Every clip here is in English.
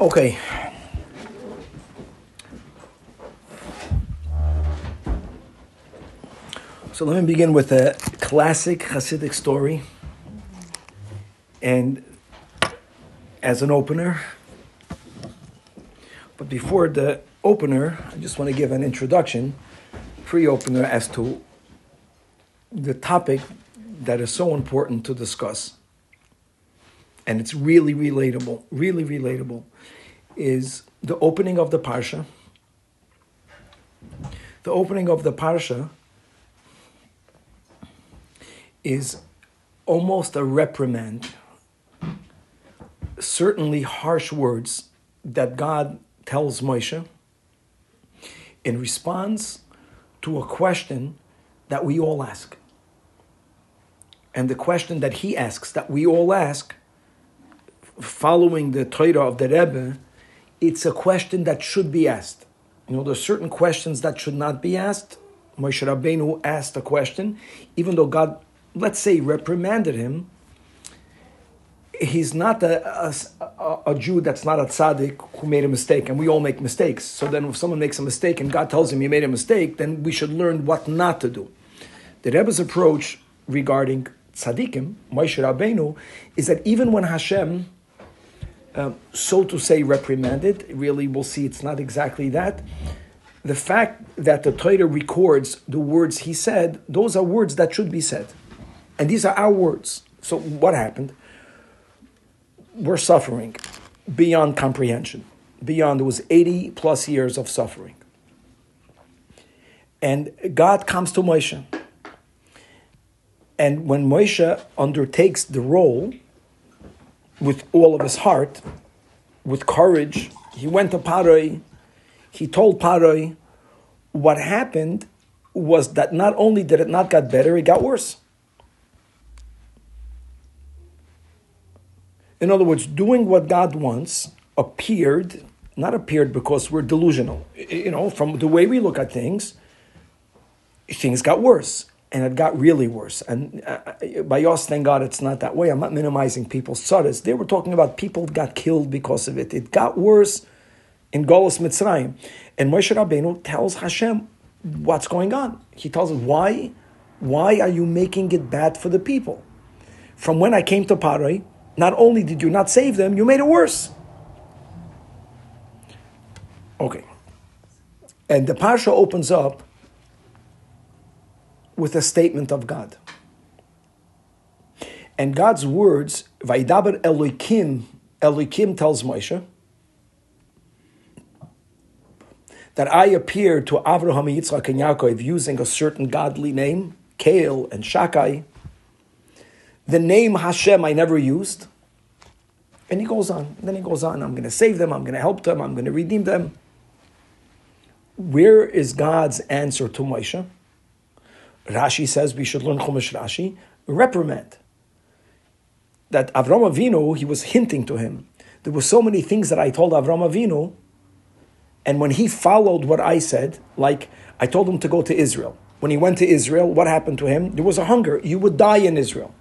Okay. So let me begin with a classic Hasidic story. And as an opener, but before the opener, I just want to give an introduction, pre opener, as to the topic that is so important to discuss. And it's really relatable, really relatable, is the opening of the Parsha. The opening of the Parsha is almost a reprimand, certainly harsh words that God tells Moshe in response to a question that we all ask. And the question that he asks, that we all ask, following the Torah of the Rebbe, it's a question that should be asked. You know, there's certain questions that should not be asked. Moshe Rabbeinu asked a question, even though God let's say, reprimanded him, he's not a, a, a, Jew that's not a tzaddik who made a mistake, and we all make mistakes. So then, if someone makes a mistake and God tells him he made a mistake, then we should learn what not to do. The Rebbe's approach regarding tzaddikim, Moshe Rabbeinu, is that even when Hashem, uh, so to say, reprimanded, really we'll see it's not exactly that. The fact that the Torah records the words he said, those are words that should be said. And these are our words. So what happened? We're suffering beyond comprehension. Beyond, it was 80 plus years of suffering. And God comes to Moshe. And when Moshe undertakes the role with all of his heart, with courage, he went to Paroi. He told Paroi what happened was that not only did it not get better, it got worse. In other words, doing what God wants appeared, not appeared because we're delusional. You know, from the way we look at things, things got worse. And it got really worse. And uh, by us, thank God it's not that way. I'm not minimizing people's tzaddis. They were talking about people got killed because of it. It got worse in Golos Mitzrayim. And Moshe Rabbeinu tells Hashem what's going on. He tells him, why, why are you making it bad for the people? From when I came to Parai, not only did you not save them, you made it worse. Okay. And the Parsha opens up with a statement of God. And God's words, Vaidaber Elohim, Elohim tells Moshe, that I appeared to Avraham, Yitzchak, and Yaakov using a certain godly name, Kael and Shakai, the name Hashem I never used. And he goes on. Then he goes on, I'm going to save them, I'm going to help them, I'm going to redeem them. Where is God's answer to Moshe? Rashi says we should learn Chumash Rashi, reprimand. That Avram Avinu, he was hinting to him. There were so many things that I told Avram Avinu, and when he followed what I said, like I told him to go to Israel. When he went to Israel, what happened to him? There was a hunger. You would die in Israel.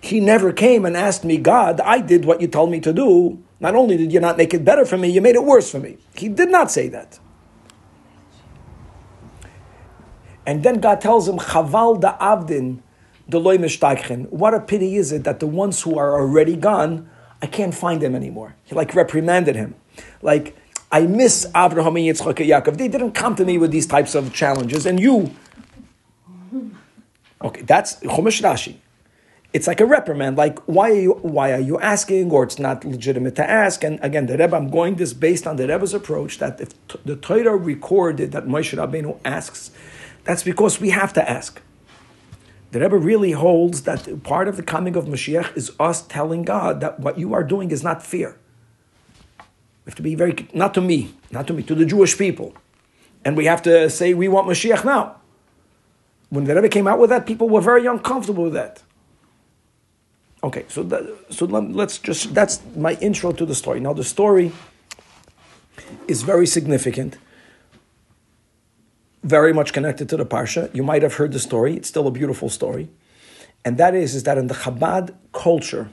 He never came and asked me, God, I did what you told me to do. Not only did you not make it better for me, you made it worse for me. He did not say that. And then God tells him, Chaval da avdin deloy What a pity is it that the ones who are already gone, I can't find them anymore. He like reprimanded him. Like, I miss Abraham and Yitzchak and Yaakov. They didn't come to me with these types of challenges, and you. Okay, that's Chumash Rashi it's like a reprimand. Like, why are you why are you asking, or it's not legitimate to ask? And again, the Rebbe, I'm going this based on the Rebbe's approach that if the Torah recorded that Moshe Rabbeinu asks, that's because we have to ask. The Rebbe really holds that part of the coming of Mashiach is us telling God that what you are doing is not fair. We have to be very not to me, not to me, to the Jewish people, and we have to say we want Mashiach now. When the Rebbe came out with that, people were very uncomfortable with that. Okay, so that, so let's just that's my intro to the story. Now the story is very significant, very much connected to the parsha. You might have heard the story; it's still a beautiful story, and that is is that in the Chabad culture,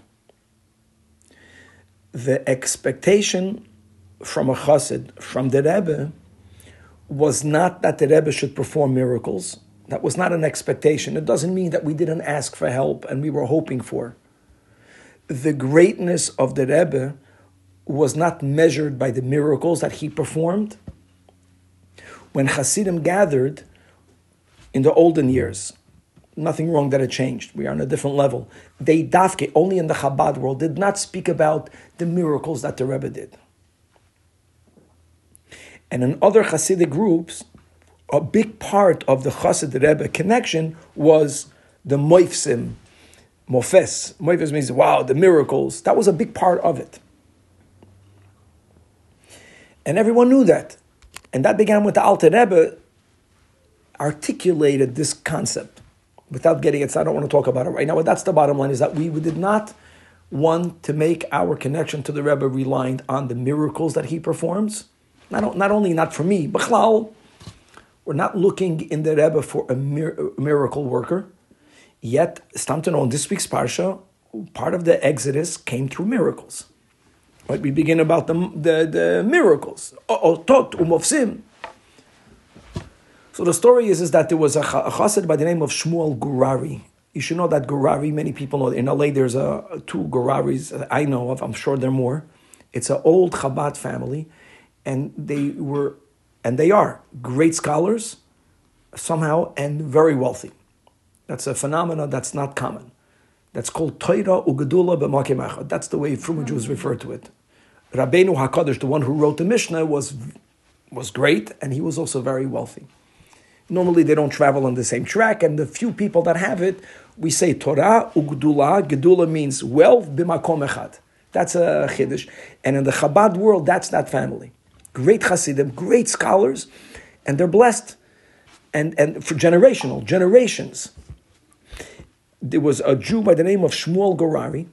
the expectation from a chassid, from the Rebbe, was not that the Rebbe should perform miracles. That was not an expectation. It doesn't mean that we didn't ask for help and we were hoping for. The greatness of the Rebbe was not measured by the miracles that he performed. When Hasidim gathered in the olden years, nothing wrong that it changed. We are on a different level. They dafke, only in the Chabad world, did not speak about the miracles that the Rebbe did. And in other Hasidic groups, a big part of the Chassid Rebbe connection was the moifsim, mofes. Moifes means, wow, the miracles. That was a big part of it. And everyone knew that. And that began with the Alter Rebbe articulated this concept without getting it. So I don't want to talk about it right now, but that's the bottom line is that we did not want to make our connection to the Rebbe reliant on the miracles that he performs not, not only not for me, B'chlal, we're not looking in the Rebbe for a, miracle worker. Yet, stam to know, in this week's parsha, part of the Exodus came through miracles. Right? We begin about the, the, the miracles. Otot umofsim. So the story is, is that there was a, chassid by the name of Shmuel Gurari. You should know that Gurari, many people know. In LA, there's a, two Guraris I know of. I'm sure there are more. It's an old Chabad family and they were, and they are great scholars somehow and very wealthy. That's a phenomenon that's not common. That's called Torah Ugadula b'makim That's the way Fruma Jews refer to it. Rabbeinu Hakadosh, the one who wrote the Mishnah, was was great, and he was also very wealthy. Normally, they don't travel on the same track, and the few people that have it, we say Torah Ugdula. Gedula means wealth b'makom echad. That's a chiddush, and in the Chabad world, that's that family great Hasidim, great scholars, and they're blessed. And, and for generational, generations. There was a Jew by the name of Shmuel Gurari,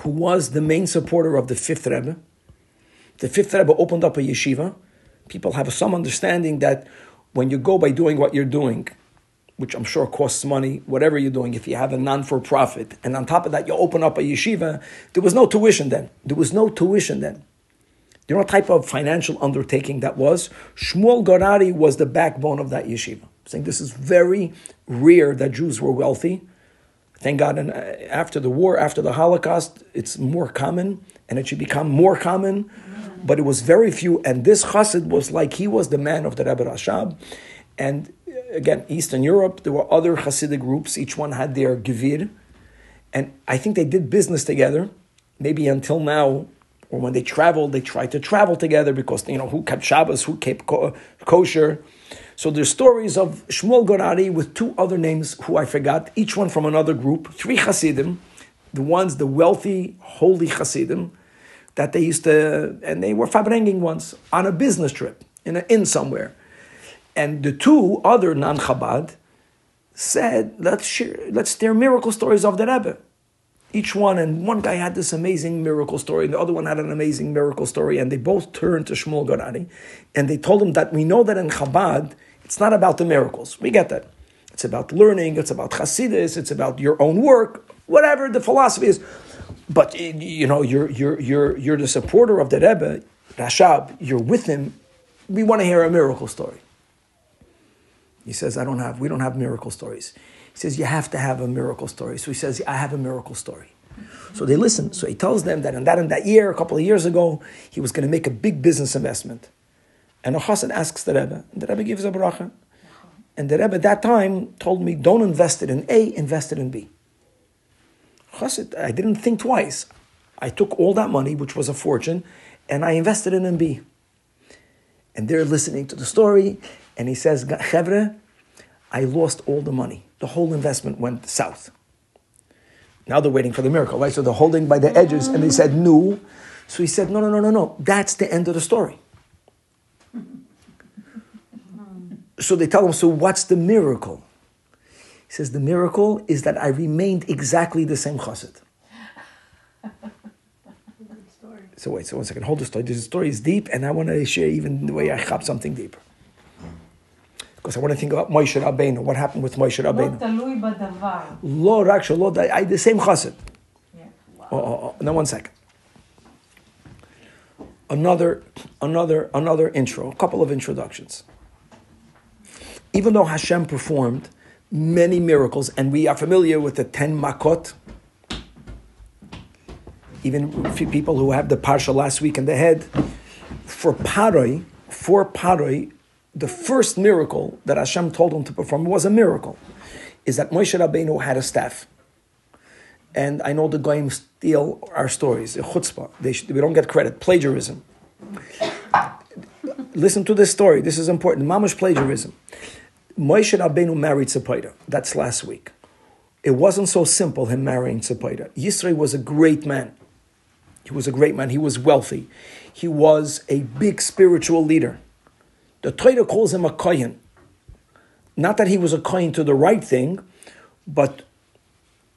who was the main supporter of the fifth Rebbe. The fifth Rebbe opened up a yeshiva. People have some understanding that when you go by doing what you're doing, which I'm sure costs money, whatever you're doing, if you have a non for profit, and on top of that, you open up a yeshiva, there was no tuition then. There was no tuition then. You know what type of financial undertaking that was? Shmuel Gurari was the backbone of that yeshiva. I'm saying this is very rare that Jews were wealthy. Thank God, and uh, after the war, after the Holocaust, it's more common, and it should become more common. But it was very few, and this chassid was like he was the man of the Rebbe Rashab. And uh, again, Eastern Europe, there were other Hasidic groups. Each one had their gevir, and I think they did business together. Maybe until now, or when they traveled, they tried to travel together because you know who kept Shabbos, who kept kosher. So there's stories of Shmuel Gurari with two other names who I forgot, each one from another group, three Hasidim, the ones, the wealthy, holy Hasidim, that they used to, and they were farbrenging once on a business trip in an inn somewhere. And the two other non Chabad said, let's share, let's share miracle stories of the Rebbe each one, and one guy had this amazing miracle story, and the other one had an amazing miracle story, and they both turned to Shmuel Gurari, and they told him that we know that in Chabad, it's not about the miracles. We get that. It's about learning, it's about Hasidus, it's about your own work, whatever the philosophy is. But you know, you're you're you're you're the supporter of the Rebbe, Rashab, you're with him. We want to hear a miracle story. He says, I don't have, we don't have miracle stories. He says, You have to have a miracle story. So he says, I have a miracle story. So they listen. So he tells them that in that in that year, a couple of years ago, he was going to make a big business investment. And a chassid asks the Rebbe, and the Rebbe gives a bracha. And the Rebbe at that time told me, don't invest it in A, invest it in B. I didn't think twice. I took all that money, which was a fortune, and I invested in MB. And they're listening to the story, and he says, Chevre, I lost all the money. The whole investment went south. Now they're waiting for the miracle, right? So they're holding by the edges and they said, no. So he said, no, no, no, no, no. That's the end of the story. So they tell him, so what's the miracle? He says, the miracle is that I remained exactly the same chassid. So wait, so one second, hold the story. This story is deep, and I want to share even the way I chop something deeper because I want to think about Moshe Rabbeinu. What happened with Moshe Rabbeinu? Lo rak I the same chassid. Yeah. Wow. Oh, oh, oh. Now one second. another, another, another intro, a couple of introductions. Even though Hashem performed many miracles, and we are familiar with the ten makot, even people who have the parsha last week in the head, for Paroi, for Paroi, the first miracle that Hashem told him to perform was a miracle, is that Moshe Rabbeinu had a staff. And I know the goyim steal our stories, chutzpah. They should, we don't get credit, plagiarism. Listen to this story. This is important. Mamash plagiarism. Moshe Rabbeinu married Tzipora. That's last week. It wasn't so simple him marrying Tzipora. Yisro was a great man. He was a great man. He was wealthy. He was a big spiritual leader. The Torah calls him a kohen. Not that he was a kohen to the right thing, but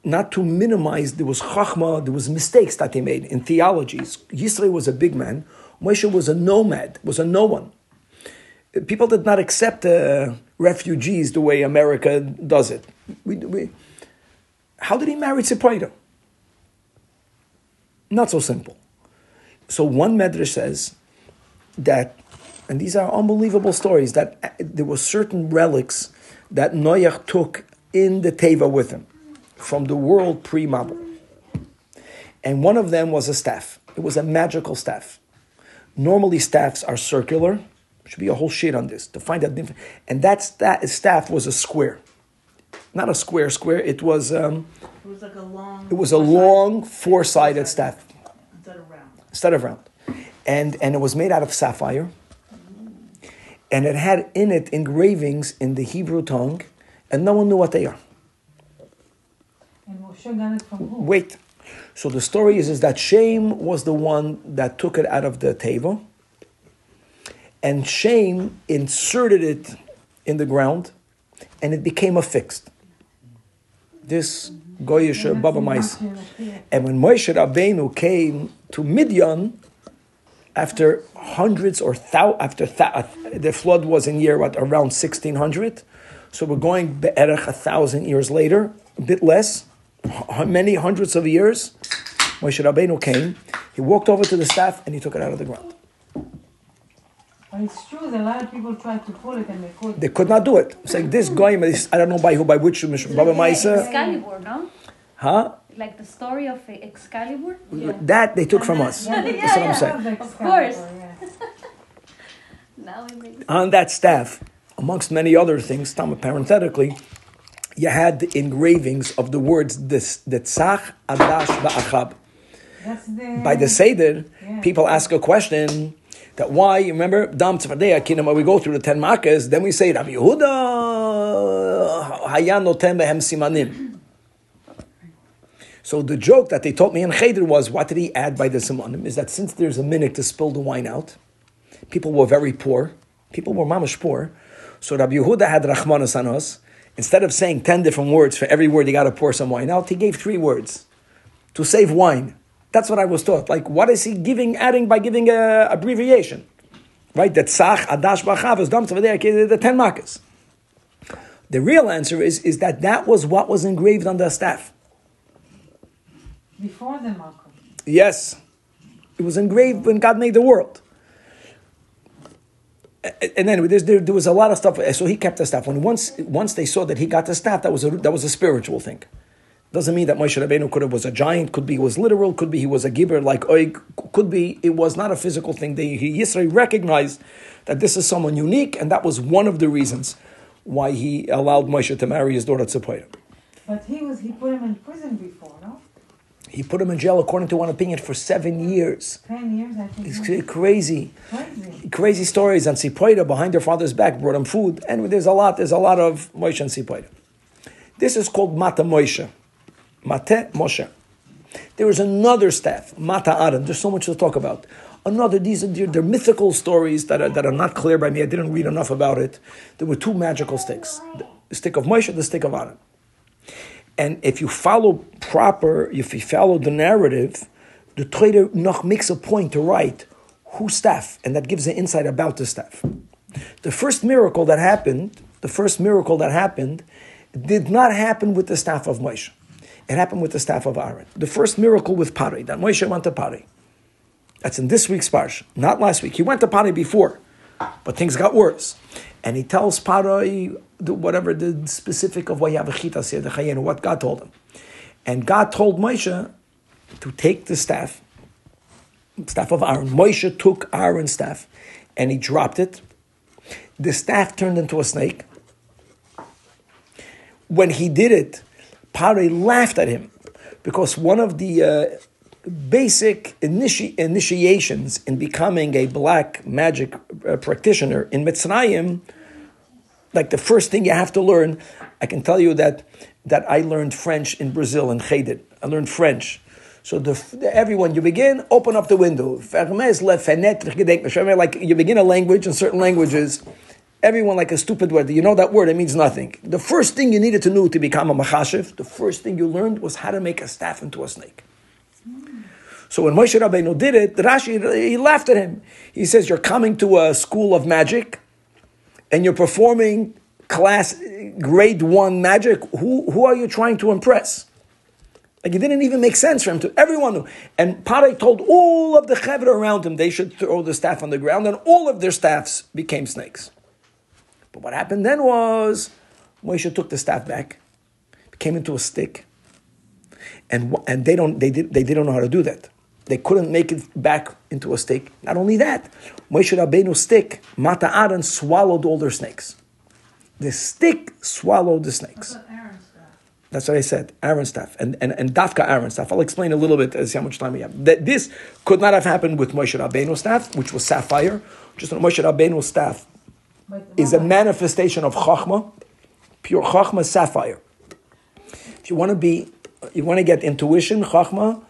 not to minimize, there was chachma, there was mistakes that he made in theologies. Yisro was a big man. Moshe was a nomad, was a no one. People did not accept uh, refugees the way America does it. We, we, how did he marry Tzipora? Not so simple. So one medrash says that, and these are unbelievable stories, that uh, there were certain relics that Noach took in the Teva with him from the world pre-Mabul. And one of them was a staff. It was a magical staff. Normally staffs are circular. Should be a whole shit on this to find out. different. And that staff was a square, not a square square. It was. Um, it was like a long. It was a long four-sided staff. Instead of round. Instead of round, and and it was made out of sapphire. And it had in it engravings in the Hebrew tongue, and no one knew what they are. And Moshe got it from who? Wait. So the story is, is that Shem was the one that took it out of the teva, and Shem inserted it in the ground, and it became affixed. This Goyish Baba Mais. And when Moshe Rabbeinu came to Midian, after hundreds or thou, after thou, uh, the flood was in year what around sixteen hundred, so we're going be'erech a thousand years later, a bit less, many hundreds of years. Moshe Rabbeinu came, he walked over to the staff and he took it out of the ground. But it's true that a lot of people tried to pull it and they couldn't. They could not do it. It's like this guy, I don't know by who, by which Baba Maisa. Excalibur, no? Huh? Like the story of Excalibur? Yeah. That they took from us. Yeah, That's what I'm saying. Of course. Now it makes On that staff, amongst many other things, Tama parenthetically, you had the engravings of the words this the tzach adash ba'achab. That's the. By the Seder, Yeah. people ask a question that why, you remember, Dam Tzvadei Akinim, when we go through the ten makas, then we say, Rabbi Yehuda hayan notem behem simanim. So the joke that they taught me in Cheder was, what did he add by the simanim? Is that since there's a minute to spill the wine out, people were very poor, people were mamash poor, so Rabbi Yehuda had Rachmanas on us. Instead of saying ten different words for every word, he got to pour some wine out. He gave three words to save wine. That's what I was taught. Like, what is he giving, adding by giving a abbreviation? Right? That Sach, Adash, Bachav is Dam Tzavadei, the ten makas. The real answer is, is that that was what was engraved on the staff. Before the Malcolm. Yes. It was engraved when God made the world. And then there was a lot of stuff. So he kept the staff. When once once they saw that he got the staff, that was a that was a spiritual thing. Doesn't mean that Moshe Rabbeinu could have was a giant. Could be he was literal. Could be he was a giver like Oig. Could be it was not a physical thing. They, he Yisro recognized that this is someone unique, and that was one of the reasons why he allowed Moshe to marry his daughter Tzipora. But he was he put him in prison before, no? He put him in jail, according to one opinion, for seven years. Ten years, I think. It's crazy. Crazy. crazy stories and Sipoida behind their father's back brought him food. And there's a lot, there's a lot of Moshe and Sipoida. This is called Mata Moshe. Mate Moshe. There is another staff, Mata Aaron. There's so much to talk about. Another, these are they're, mythical stories that are, that are not clear by me. I didn't read enough about it. There were two magical sticks the stick of Moshe, the stick of Aaron. And if you follow proper, if you follow the narrative, the Torah noch makes a point to write whose staff, and that gives an insight about the staff. The first miracle that happened, the first miracle that happened, did not happen with the staff of Moshe. It happened with the staff of Aaron. The first miracle with Pari, that Moshe went to Pari. That's in this week's parsha, not last week. He went to Parai before, but things got worse. And he tells Parai the- whatever the specific of why you have a chitas here, the chayenu, what God told him. And God told Moshe to take the staff, staff of Aaron. Moshe took Aaron's staff and he dropped it. The staff turned into a snake. When he did it, Pare laughed at him because one of the uh, basic initi- initiations in becoming a black magic uh, practitioner in Mitzrayim, like the first thing you have to learn, I can tell you that that I learned French in Brazil in Cheder. I learned French. So the, the- everyone, you begin, open up the window. Like you begin a language in certain languages, everyone like a stupid word. You know that word, it means nothing. The first thing you needed to know to become a machashiv, the first thing you learned was how to make a staff into a snake. So when Moshe Rabbeinu did it, Rashi, he laughed at him. He says, you're coming to a school of magic, and you're performing class grade one magic, who, who are you trying to impress? Like it didn't even make sense for him to everyone knew. And Parai told all of the chevra around him they should throw the staff on the ground, and all of their staffs became snakes. But what happened then was Moshe took the staff back, came into a stick, and and they don't they did they didn't know how to do that. They couldn't make it back into a stick. Not only that, Moshe Rabbeinu's stick, Mata Aaron, swallowed all their snakes. The stick swallowed the snakes. That's what I said. Aaron staff and, and, and Dafka Aaron staff. I'll explain a little bit as how much time we have. That this could not have happened with Moshe Rabbeinu's staff, which was sapphire. Just Moshe Rabbeinu's staff is a manifestation of Chachma, pure Chachma sapphire. If you want to be, you want to get intuition, Chachma.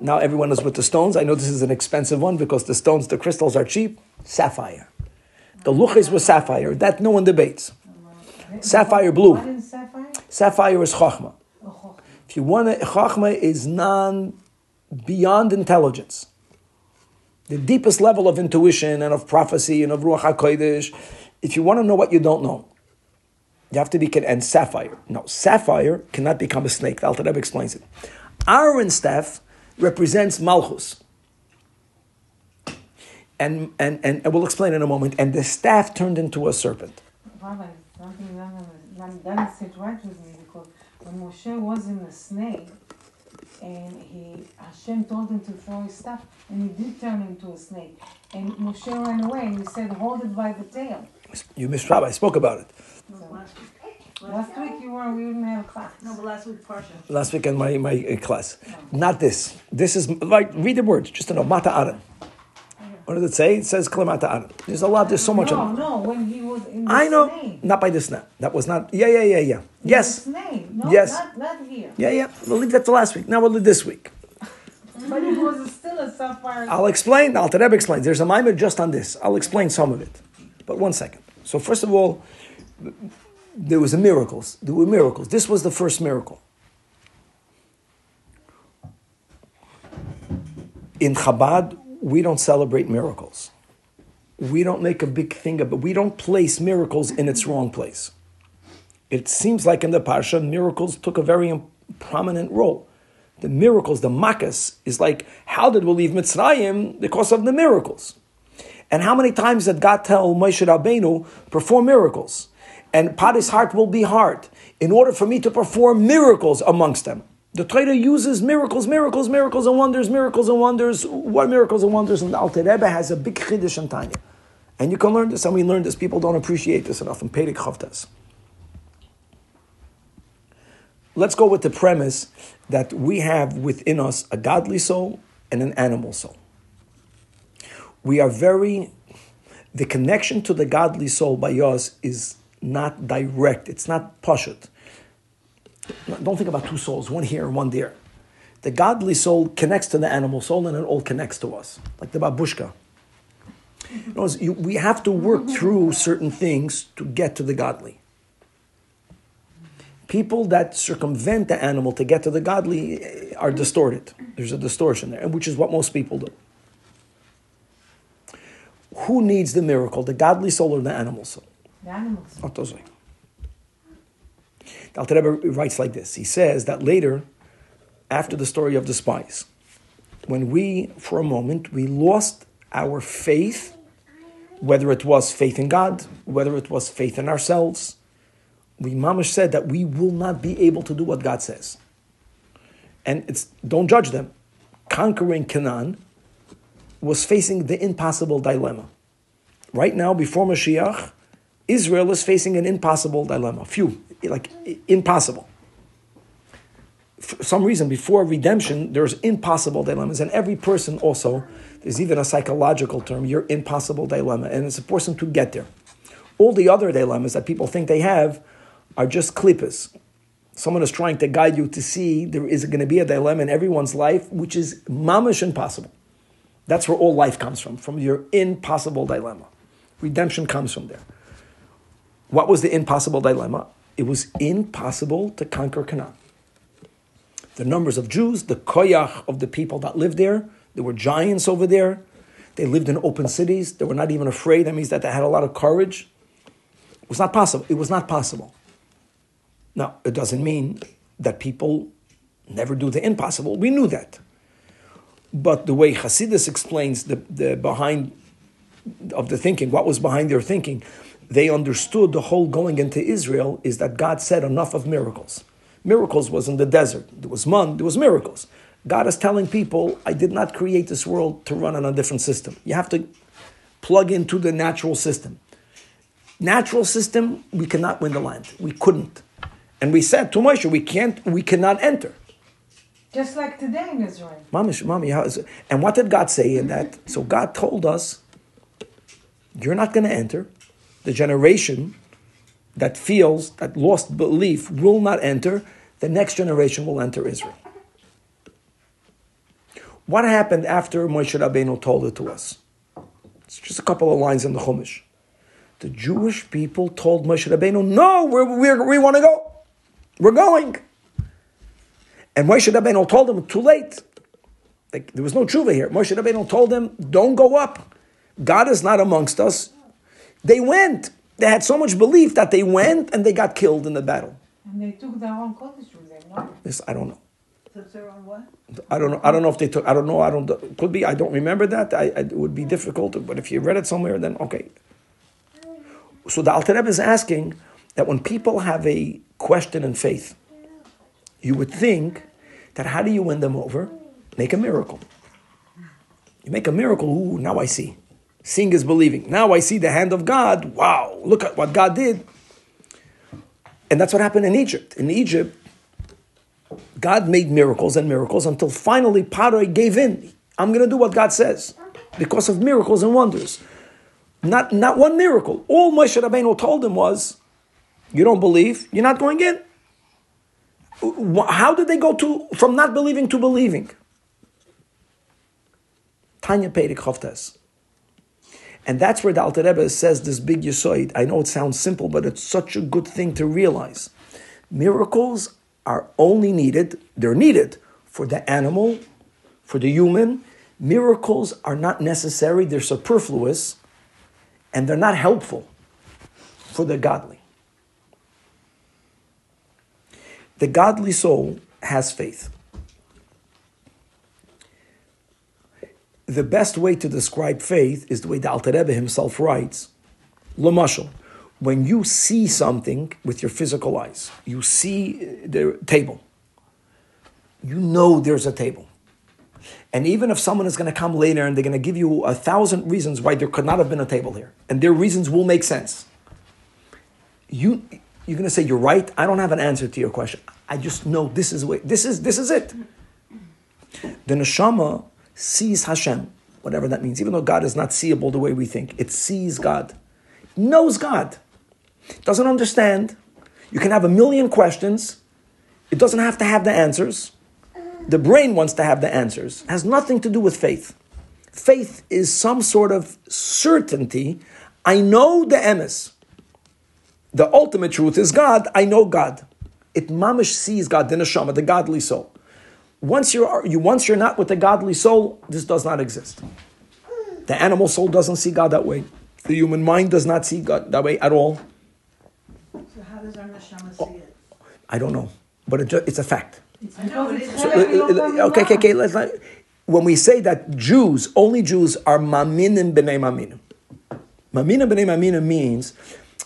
Now everyone is with the stones. I know this is an expensive one because the stones, the crystals are cheap. Sapphire. The luchis was sapphire. That no one debates. Sapphire blue. What sapphire? Sapphire is Chachma. If you want to, Chachma is non, beyond intelligence. The deepest level of intuition and of prophecy and of Ruach HaKodesh. If you want to know what you don't know, you have to be, and sapphire. No, sapphire cannot become a snake. The Alter explains it. Aaron's staff represents Malchus. And, and, and we'll explain in a moment. And the staff turned into a serpent. Something that doesn't sit right with me because when Moshe was in the snake and he Hashem told him to throw his staff, and he did turn into a snake and Moshe ran away and he said hold it by the tail. You missed Rabbi. I spoke about it. So, last week you were we didn't have class. No, but last week, Parsha. last week in my, my uh, class. Not this. This is like read the words, just to know. Mata Aaron. What does it say? It says Klemata Aaron. There's a lot, there's so much no, of it. no, when he was in the I know. snake. Not by this now. That was not yeah, yeah, yeah, yeah. Yes. The snake. No, Yes. not, not here. Yeah, yeah. We'll leave that to last week. Now we'll do this week. But it was still a sapphire. I'll explain. The Alter Rebbe explains. There's a mimer just on this. I'll explain some of it. But one second. So first of all, there was a miracles. There were miracles. This was the first miracle. In Chabad, we don't celebrate miracles. We don't make a big thing of it. We don't place miracles in its wrong place. It seems like in the Parsha, miracles took a very prominent role. The miracles, the makas, is like, how did we leave Mitzrayim? Because of the miracles. And how many times did God tell Moshe Rabbeinu, perform miracles? And Paddy's heart will be hard in order for me to perform miracles amongst them. The Torah uses miracles, miracles, miracles and wonders, miracles and wonders. What miracles and wonders? And the Alter Rebbe has a big chiddush in Tanya. And you can learn this, and we learn this. People don't appreciate this enough in Pedig Chavtas. Let's go with the premise that we have within us a godly soul and an animal soul. We are very, the connection to the godly soul by us is not direct, it's not pashut. Don't think about two souls, one here and one there. The godly soul connects to the animal soul and it all connects to us, like the babushka. Words, you- we have to work through certain things to get to the godly. People that circumvent the animal to get to the godly are distorted. There's a distortion there, which is what most people do. Who needs the miracle, the godly soul or the animal soul? The animals. Otozoi. The Alter Rebbe writes like this. He says that later, after the story of the spies, when we, for a moment, we lost our faith, whether it was faith in God, whether it was faith in ourselves. We mamish said that we will not be able to do what God says. And it's don't judge them. Conquering Canaan was facing the impossible dilemma. Right now, before Mashiach, Israel is facing an impossible dilemma. Few, like impossible. For some reason, before redemption, there's impossible dilemmas, and every person also, there's even a psychological term, your impossible dilemma, and it's person to get there. All the other dilemmas that people think they have are just klippas. Someone is trying to guide you to see there is going to be a dilemma in everyone's life, which is mamish impossible. That's where all life comes from, from your impossible dilemma. Redemption comes from there. What was the impossible dilemma? It was impossible to conquer Canaan. The numbers of Jews, the koyach of the people that lived there, there were giants over there. They lived in open cities. They were not even afraid. That means that they had a lot of courage. It was not possible. It was not possible. Now, it doesn't mean that people never do the impossible. We knew that. But the way Hasidus explains the, the behind of the thinking, what was behind their thinking, they understood the whole going into Israel is that God said enough of miracles. Miracles was in the desert. There was man, there was miracles. God is telling people, I did not create this world to run on a different system. You have to plug into the natural system. Natural system, we cannot win the land. We couldn't. And we said to Moshe, we can't, we cannot enter. Just like today in Israel. Mamish, mommy, how is it? And what did God say in that? So God told us, you're not going to enter. The generation that feels, that lost belief will not enter. The next generation will enter Israel. What happened after Moshe Rabbeinu told it to us? It's just a couple of lines in the Chumash. The Jewish people told Moshe Rabbeinu, no, we're, we're, we want to go. We're going. And Moshe Rabbeinu told them, too late. Like, there was no tshuva here. Moshe Rabbeinu told them, don't go up. God is not amongst us. They went. They had so much belief that they went and they got killed in the battle. And they took their own Kodesh with them, no? This I don't know. Took their own what? I don't know. I don't know if they took. I don't know. I don't. Could be. I don't remember that. I, I- it would be difficult. But if you read it somewhere, then okay. So the Alter Rebbe is asking that when people have a question in faith, you would think that how do you win them over? Make a miracle. You make a miracle. Ooh, now I see. Seeing is believing. Now I see the hand of God. Wow! Look at what God did. And that's what happened in Egypt. In Egypt, God made miracles and miracles until finally Paroi gave in. I'm going to do what God says because of miracles and wonders. Not, not one miracle. All Moshe Rabbeinu told him was, you don't believe, you're not going in. How did they go to from not believing to believing? Tanya Perik Chavtes. And that's where the Alter Rebbe says this big yisoid. I know it sounds simple, but it's such a good thing to realize. Miracles are only needed, they're needed for the animal, for the human. Miracles are not necessary, they're superfluous, and they're not helpful for the godly. The godly soul has faith. The best way to describe faith is the way the Alter Rebbe himself writes. Lamashal, when you see something with your physical eyes, you see the table. You know there's a table. And even if someone is going to come later and they're going to give you a thousand reasons why there could not have been a table here, and their reasons will make sense, you you're going to say you're right. I don't have an answer to your question. I just know this is way, this is this is it. The neshama sees Hashem, whatever that means. Even though God is not seeable the way we think, it sees God, knows God, doesn't understand. You can have a million questions. It doesn't have to have the answers. The brain wants to have the answers. It has nothing to do with faith. Faith is some sort of certainty. I know the emes. The ultimate truth is God. I know God. It mamish sees God, the neshama, the godly soul. Once you're you once you're not with the godly soul, this does not exist. The animal soul doesn't see God that way. The human mind does not see God that way at all. So how does our neshama see it? I don't know, but it it's a fact. I know it's is. So, uh, uh, okay, okay, okay. Let's not. when we say that Jews, only Jews, are maminim b'nei maminim. Maminim b'nei maminim means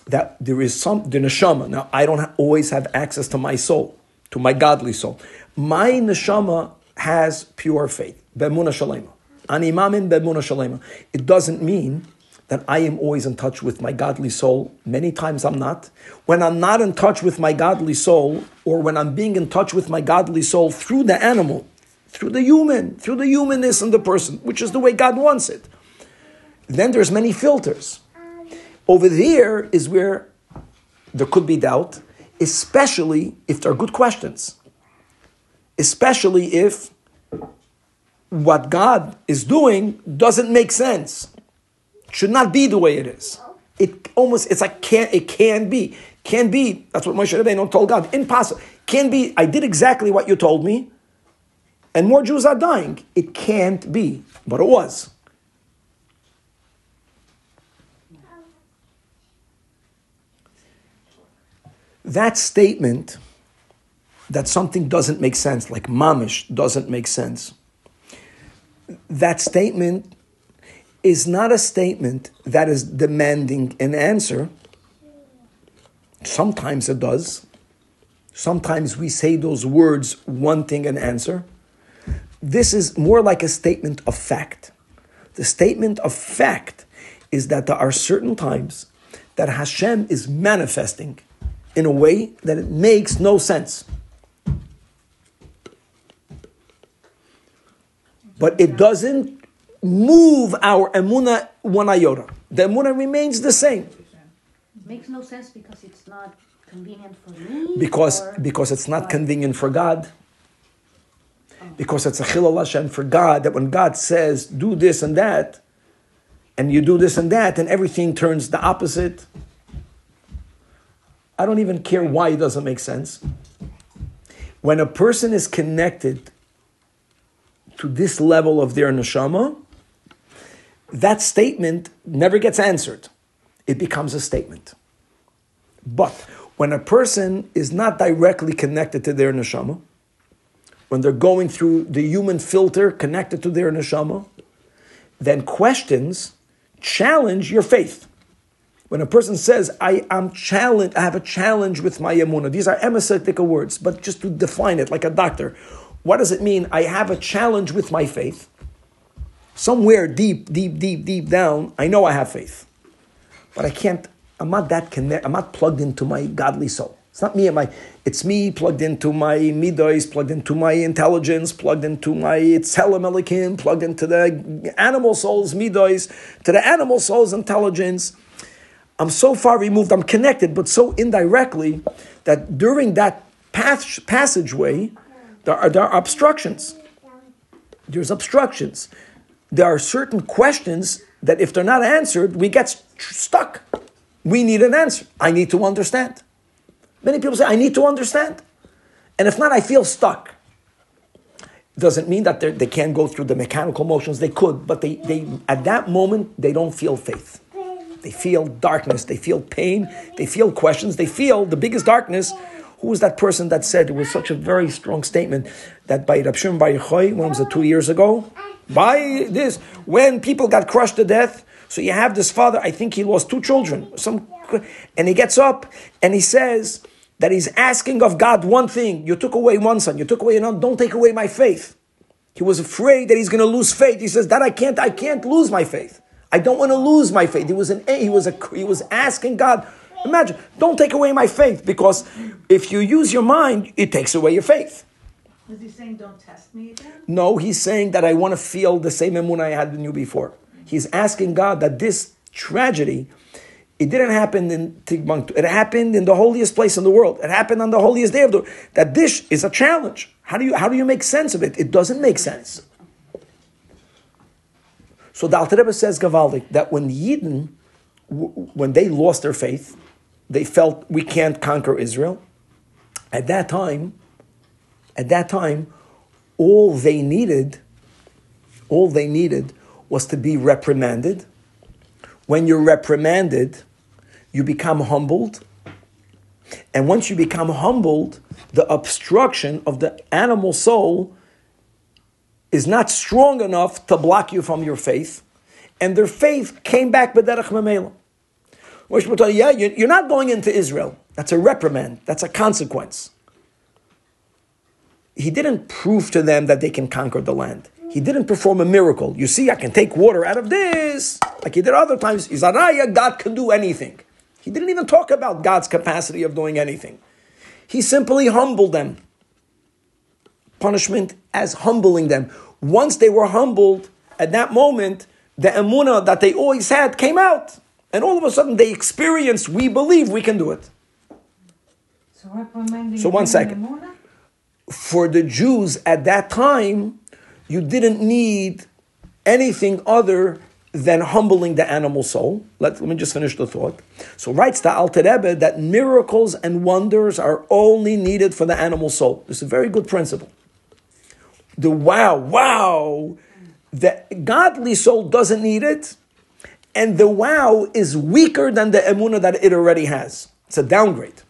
that there is some, the neshama. Now, I don't always have access to my soul, to my godly soul. My neshama has pure faith. Be'emuna shalema. Ani mamin be'emuna shalema. It doesn't mean that I am always in touch with my godly soul. Many times I'm not. When I'm not in touch with my godly soul, or when I'm being in touch with my godly soul through the animal, through the human, through the humanness in the person, which is the way God wants it, then there's many filters. Over there is where there could be doubt, especially if there are good questions. Especially if what God is doing doesn't make sense should not be the way it is. It almost it's like can it can be can be. That's what Moshe Rabbeinu told God. Impossible. Can be. I did exactly what you told me, and more Jews are dying. It can't be, but it was. That statement that something doesn't make sense, like mamish doesn't make sense. That statement is not a statement that is demanding an answer. Sometimes it does. Sometimes we say those words wanting an answer. This is more like a statement of fact. The statement of fact is that there are certain times that Hashem is manifesting in a way that it makes no sense. But it doesn't move our emuna one iota. The emuna remains the same Makes no sense because it's not convenient for me. because or because it's not convenient for God. Oh. Because it's a chilul Hashem for God that when God says do this and that, and you do this and that, and everything turns the opposite. I don't even care why it doesn't make sense. When a person is connected to this level of their neshama, that statement never gets answered. It becomes a statement. But when a person is not directly connected to their neshama, when they're going through the human filter connected to their neshama, then questions challenge your faith. When a person says, I am challenged, I have a challenge with my emunah, these are emesetika words, but just to define it like a doctor, what does it mean? I have a challenge with my faith. Somewhere deep, deep, deep, deep down, I know I have faith. But I can't, I'm not that connect, I'm not plugged into my godly soul. It's not me and my, it's me plugged into my midos, plugged into my intelligence, plugged into my tzelem elikim, plugged into the animal soul's midos, to the animal soul's intelligence. I'm so far removed, I'm connected, but so indirectly that during that path, passageway, there are, there are obstructions. There's obstructions. There are certain questions that if they're not answered, we get st- stuck. We need an answer. I need to understand. Many people say, I need to understand. And if not, I feel stuck. Doesn't mean that they're- can't go through the mechanical motions. They could, but they, they at that moment, they don't feel faith. They feel darkness. They feel pain. They feel questions. They feel the biggest darkness. Who was that person that said it was such a very strong statement that by Rab Shimon Bar Yochai, when was it two years ago? By this, when people got crushed to death, so you have this father. I think he lost two children. Some, and he gets up and he says that he's asking of God one thing. You took away one son. You took away another. Don't take away my faith. He was afraid that he's going to lose faith. He says that I can't. I can't lose my faith. I don't want to lose my faith. He was an. He was a. He was asking God. Imagine. Don't take away my faith because if you use your mind, it takes away your faith. Was he saying, don't test me again? No, he's saying that I want to feel the same emunah I had in you before. He's asking God that this tragedy, it didn't happen in Timbuktu. It happened in the holiest place in the world. It happened on the holiest day of the That this is a challenge. How do you how do you make sense of it? It doesn't make sense. So the Alter Rebbe says Gavaldik that when Yidden, when they lost their faith, they felt we can't conquer Israel. At that time, at that time, all they needed, all they needed was to be reprimanded. When you're reprimanded, you become humbled. And once you become humbled, the obstruction of the animal soul is not strong enough to block you from your faith, and their faith came back b'derech memela. Yeah, you're not going into Israel. That's a reprimand. That's a consequence. He didn't prove to them that they can conquer the land. He didn't perform a miracle. You see, I can take water out of this, like he did other times. Izaraya, God can do anything. He didn't even talk about God's capacity of doing anything. He simply humbled them. Punishment as humbling them. Once they were humbled, at that moment, the emuna that they always had came out. And all of a sudden they experienced, we believe we can do it. So. So one second. For the Jews at that time, you didn't need anything other than humbling the animal soul. Let, let me just finish the thought. So writes the Alter Rebbe that miracles and wonders are only needed for the animal soul. This is a very good principle. The wow, wow, the godly soul doesn't need it, and the wow is weaker than the emuna that it already has. It's a downgrade.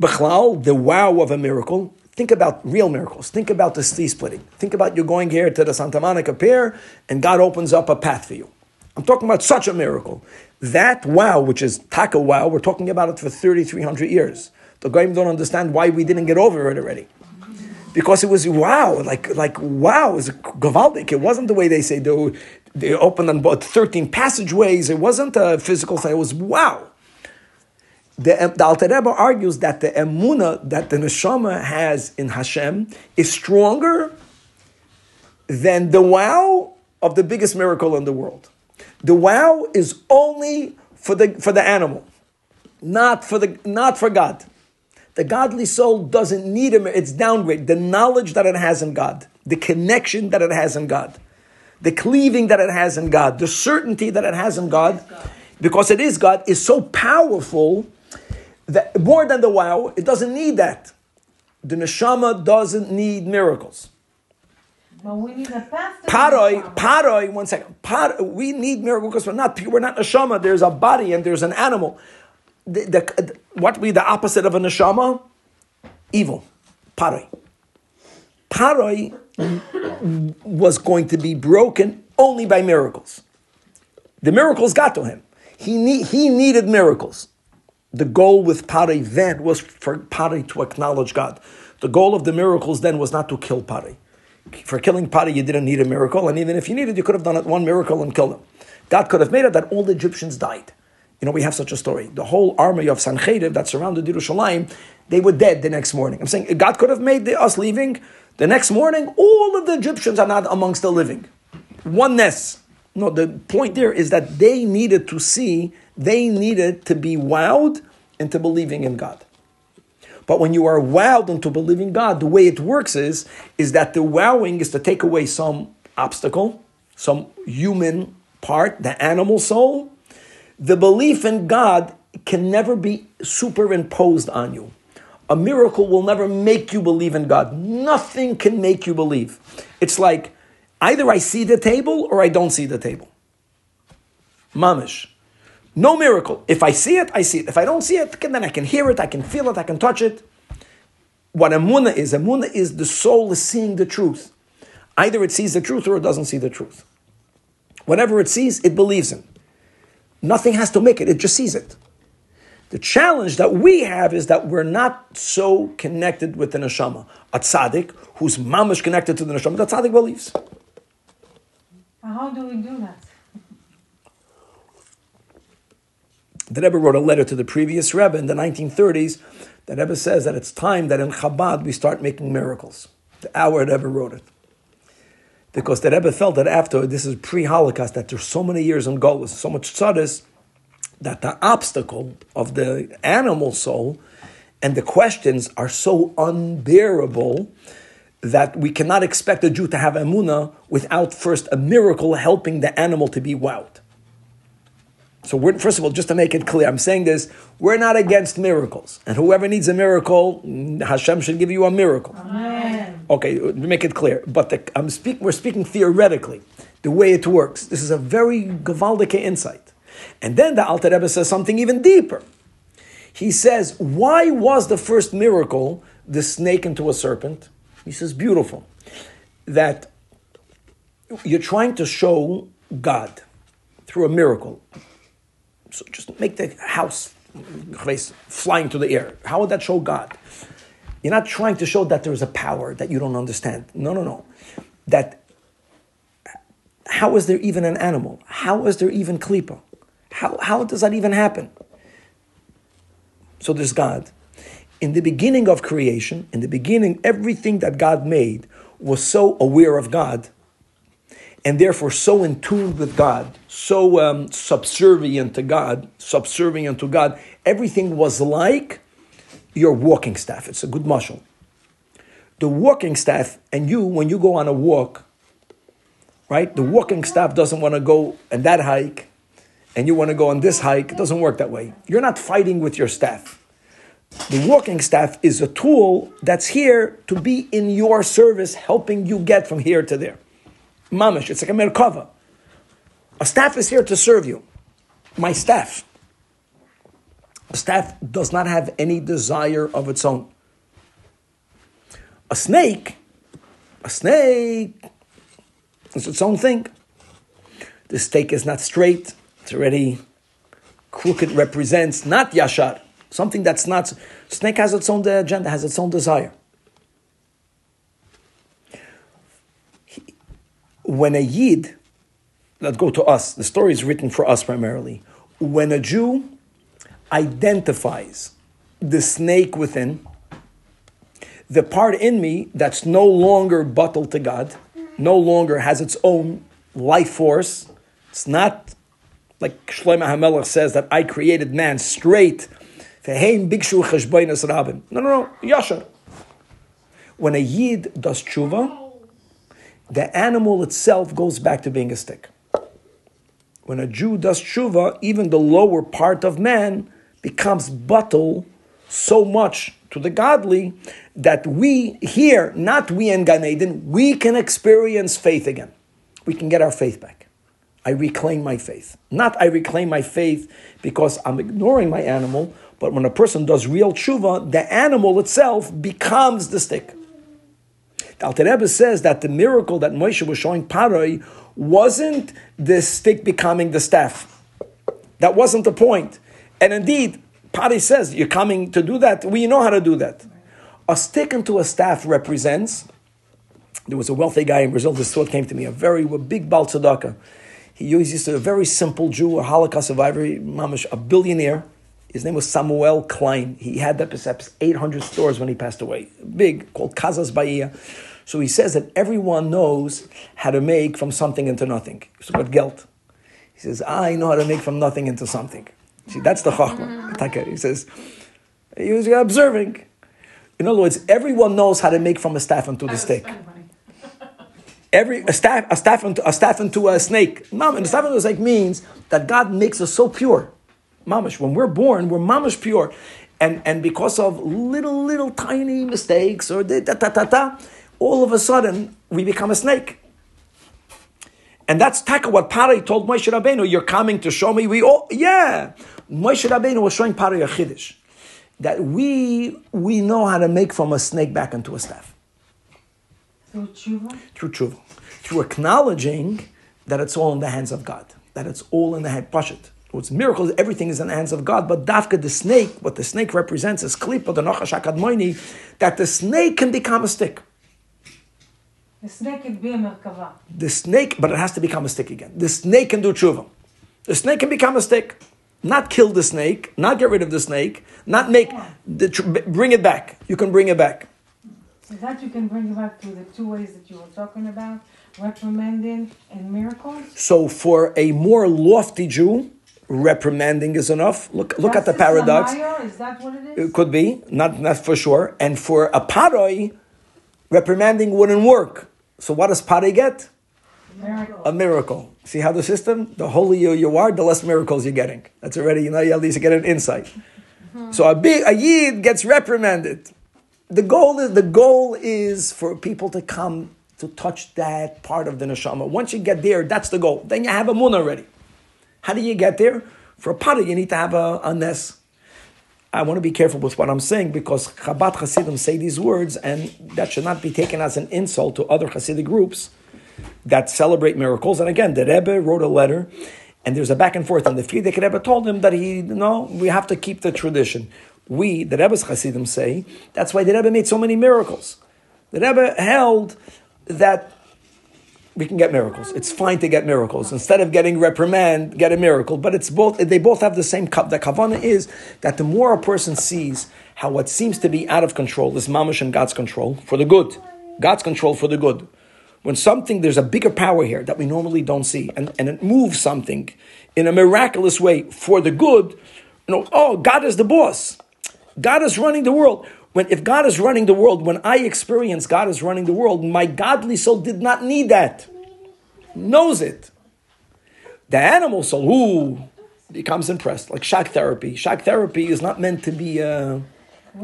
Bechlal, the wow of a miracle. Think about real miracles. Think about the sea splitting. Think about you going here to the Santa Monica Pier and God opens up a path for you. I'm talking about such a miracle. That wow, which is taka wow, we're talking about it for 3,300 years. The Goyim don't understand why we didn't get over it already. Because it was wow, like, like wow, it was gavaldik. It wasn't the way they say they, they opened on about 13 passageways. It wasn't a physical thing. It was wow the, the Alter Rebbe argues that the emuna that the neshama has in Hashem is stronger than the wow of the biggest miracle in the world. The wow is only for the for the animal, not for the not for God. The godly soul doesn't need him. It's downgrade. The knowledge that it has in God, the connection that it has in God, the cleaving that it has in God, the certainty that it has in God, because it is God, is so powerful that more than the wow, it doesn't need that. The neshama doesn't need miracles. But we need a path to Paroi, paroi, one second. Par, we need miracles because we're not we're not neshama. There's a body and there's an animal. The, the, what be the opposite of a neshama? Evil. Paroi. Paroi was going to be broken only by miracles. The miracles got to him. He, need, he needed miracles. The goal with Pari then was for Pari to acknowledge God. The goal of the miracles then was not to kill Pari. For killing Pari, you didn't need a miracle, and even if you needed, you could have done it one miracle and killed him. God could have made it that all the Egyptians died. You know, we have such a story. The whole army of Sancheiriv that surrounded Yerushalayim, they were dead the next morning. I'm saying God could have made the, us leaving. The next morning, all of the Egyptians are not amongst the living. Oneness. No, the point there is that they needed to see, they needed to be wowed into believing in God. But when you are wowed into believing God, the way it works is, is that the wowing is to take away some obstacle, some human part, the animal soul. The belief in God can never be superimposed on you. A miracle will never make you believe in God. Nothing can make you believe. It's like either I see the table or I don't see the table. Mamish. No miracle. If I see it, I see it. If I don't see it, then I can hear it, I can feel it, I can touch it. What emuna is, emuna is the soul is seeing the truth. Either it sees the truth or it doesn't see the truth. Whatever it sees, it believes in. Nothing has to make it, it just sees it. The challenge that we have is that we're not so connected with the neshama. A tzaddik who's mamish connected to the neshama, the tzaddik believes. How do we do that? The Rebbe wrote a letter to the previous Rebbe in the 1930s. The Rebbe says that it's time that in Chabad we start making miracles. The hour Rebbe wrote it. Because the Rebbe felt that after, this is pre-Holocaust, that there's so many years in Golis, so much tzadis, that the obstacle of the animal soul and the questions are so unbearable that we cannot expect a Jew to have emuna without first a miracle helping the animal to be wowed. So, we're, first of all, just to make it clear, I'm saying this: we're not against miracles, and whoever needs a miracle, mm, Hashem should give you a miracle. Amen. Okay, uh, make it clear. But the, I'm speak, we're speaking theoretically, the way it works. This is a very gewaldige insight. And then the Alter Rebbe says something even deeper. He says, why was the first miracle the snake into a serpent? He says, beautiful. That you're trying to show God through a miracle. So just make the house flying through the air. How would that show God? You're not trying to show that there's a power that you don't understand. No, no, no. That how is there even an animal? How is there even klipa? How, how does that even happen? So there's God. In the beginning of creation, in the beginning, everything that God made was so aware of God and therefore so in tune with God, so um, subservient to God, subservient to God. Everything was like your walking staff. It's a good muscle. The walking staff, and you, when you go on a walk, right? The walking staff doesn't want to go on that hike, and you want to go on this hike. It doesn't work that way. You're not fighting with your staff. The walking staff is a tool that's here to be in your service, helping you get from here to there. Mamish, it's like a merkava. A staff is here to serve you. My staff. A staff does not have any desire of its own. A snake, a snake is its own thing. The stake is not straight, it's already crooked, represents not yashar, something that's not. Snake has its own agenda, has its own desire. When a yid, let's go to us, the story is written for us primarily. When a Jew identifies the snake within, the part in me that's no longer bottled to God, no longer has its own life force. It's not like Shlomo HaMelech says that I created man straight. No, no, no, yashar. When a yid does tshuva, the animal itself goes back to being a stick. When a Jew does tshuva, even the lower part of man becomes bottle so much to the godly that we here, not we in Gan Eden, we can experience faith again. We can get our faith back. I reclaim my faith. Not I reclaim my faith because I'm ignoring my animal, but when a person does real tshuva, the animal itself becomes the stick. Alter Rebbe says that the miracle that Moshe was showing Paroi wasn't the stick becoming the staff. That wasn't the point. And indeed, Pari says, You're coming to do that. We know how to do that. A stick into a staff represents. There was a wealthy guy in Brazil, this thought came to me, a very a big Tzedakah. He used to a very simple Jew, a Holocaust survivor, mamish, a billionaire. His name was Samuel Klein. He had that perhaps 800 stores when he passed away. Big, called Casas Bahia. So he says that everyone knows how to make from something into nothing. It's about gelt. He says, I know how to make from nothing into something. See, that's the chachma. He says, he was observing. In other words, everyone knows how to make from a staff into the stick. Every a staff, a staff into a staff into a snake. Mom, and a staff into a snake means that God makes us so pure. Mamish, when we're born, we're mamish pure. And, and because of little, little tiny mistakes or da, da, da, da, da, all of a sudden we become a snake. And that's taka what Pari told Moshe Rabbeinu, you're coming to show me we all, yeah. Moshe Rabbeinu was showing Pari a chiddush, that we, we know how to make from a snake back into a staff. Through tshuva? Through tshuva. Through acknowledging that it's all in the hands of God, that it's all in the hand, Pashat. What's miracles, everything is in the hands of God, but Dafka, the snake, what the snake represents is Klipa, the Nachash Moini, that the snake can become a stick. The snake can be a merkava. The snake, but it has to become a stick again. The snake can do tshuva. The snake can become a stick. Not kill the snake, not get rid of the snake, not make, the, bring it back. You can bring it back. So that you can bring it back to the two ways that you were talking about, reprimanding and miracles? So for a more lofty Jew, reprimanding is enough. Look, look at the paradox. Is that what it is? It could be, not, not for sure. And for a paroi, reprimanding wouldn't work. So what does paroi get? Miracle. A miracle. See how the system, the holier you are, the less miracles you're getting. That's already, you know, you at least get an insight. Mm-hmm. So a big a yid gets reprimanded. The goal is the goal is for people to come to touch that part of the neshama. Once you get there, that's the goal. Then you have a moon already. How do you get there? For a paroi, you need to have a, a nes. I want to be careful with what I'm saying because Chabad Hasidim say these words, and that should not be taken as an insult to other Hasidic groups that celebrate miracles. And again, the Rebbe wrote a letter, and there's a back and forth. And the Frierdiker Rebbe told him that he, no, we have to keep the tradition. We, the Rebbe's Hasidim, say that's why the Rebbe made so many miracles. The Rebbe held that we can get miracles. It's fine to get miracles instead of getting reprimand. Get a miracle, but it's both. They both have the same. kav- The kavana is that the more a person sees how what seems to be out of control is mamash in God's control for the good, God's control for the good. When something there's a bigger power here that we normally don't see, and, and it moves something in a miraculous way for the good. You know, oh, God is the boss. God is running the world. When if God is running the world, when I experience God is running the world, my godly soul did not need that. Knows it. The animal soul, who becomes impressed. Like shock therapy. Shock therapy is not meant to be uh,